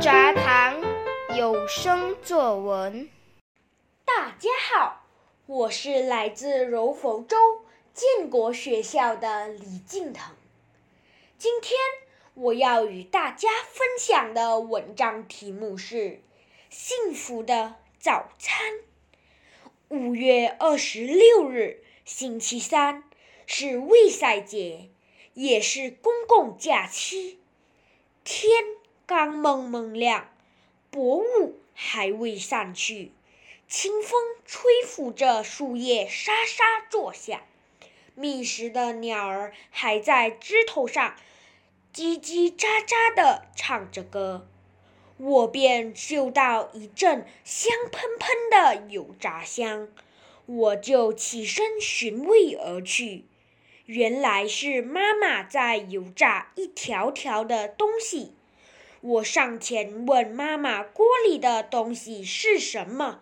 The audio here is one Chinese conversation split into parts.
杂谈有声作文。大家好，我是来自柔佛州建国学校的李敬腾。今天我要与大家分享的文章题目是《幸福的早餐》。五月二十六日，星期三，是卫赛节，也是公共假期。天刚蒙蒙亮。薄雾还未散去，清风吹拂着树叶沙沙作响，觅食的鸟儿还在枝头上叽叽喳喳地唱着歌，我便嗅到一阵香喷喷的油炸香，我就起身寻味而去，原来是妈妈在油炸一条条的东西。我上前问妈妈：“锅里的东西是什么？”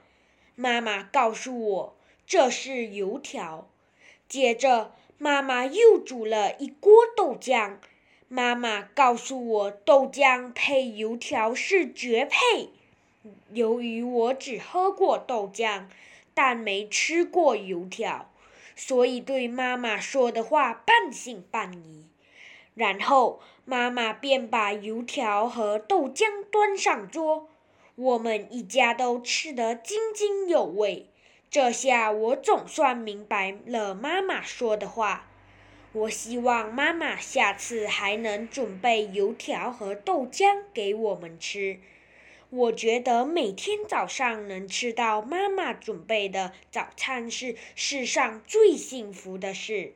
妈妈告诉我：“这是油条。”接着，妈妈又煮了一锅豆浆。妈妈告诉我：“豆浆配油条是绝配。”由于我只喝过豆浆，但没吃过油条，所以对妈妈说的话半信半疑。然后妈妈便把油条和豆浆端上桌，我们一家都吃得津津有味。这下我总算明白了妈妈说的话。我希望妈妈下次还能准备油条和豆浆给我们吃。我觉得每天早上能吃到妈妈准备的早餐是世上最幸福的事。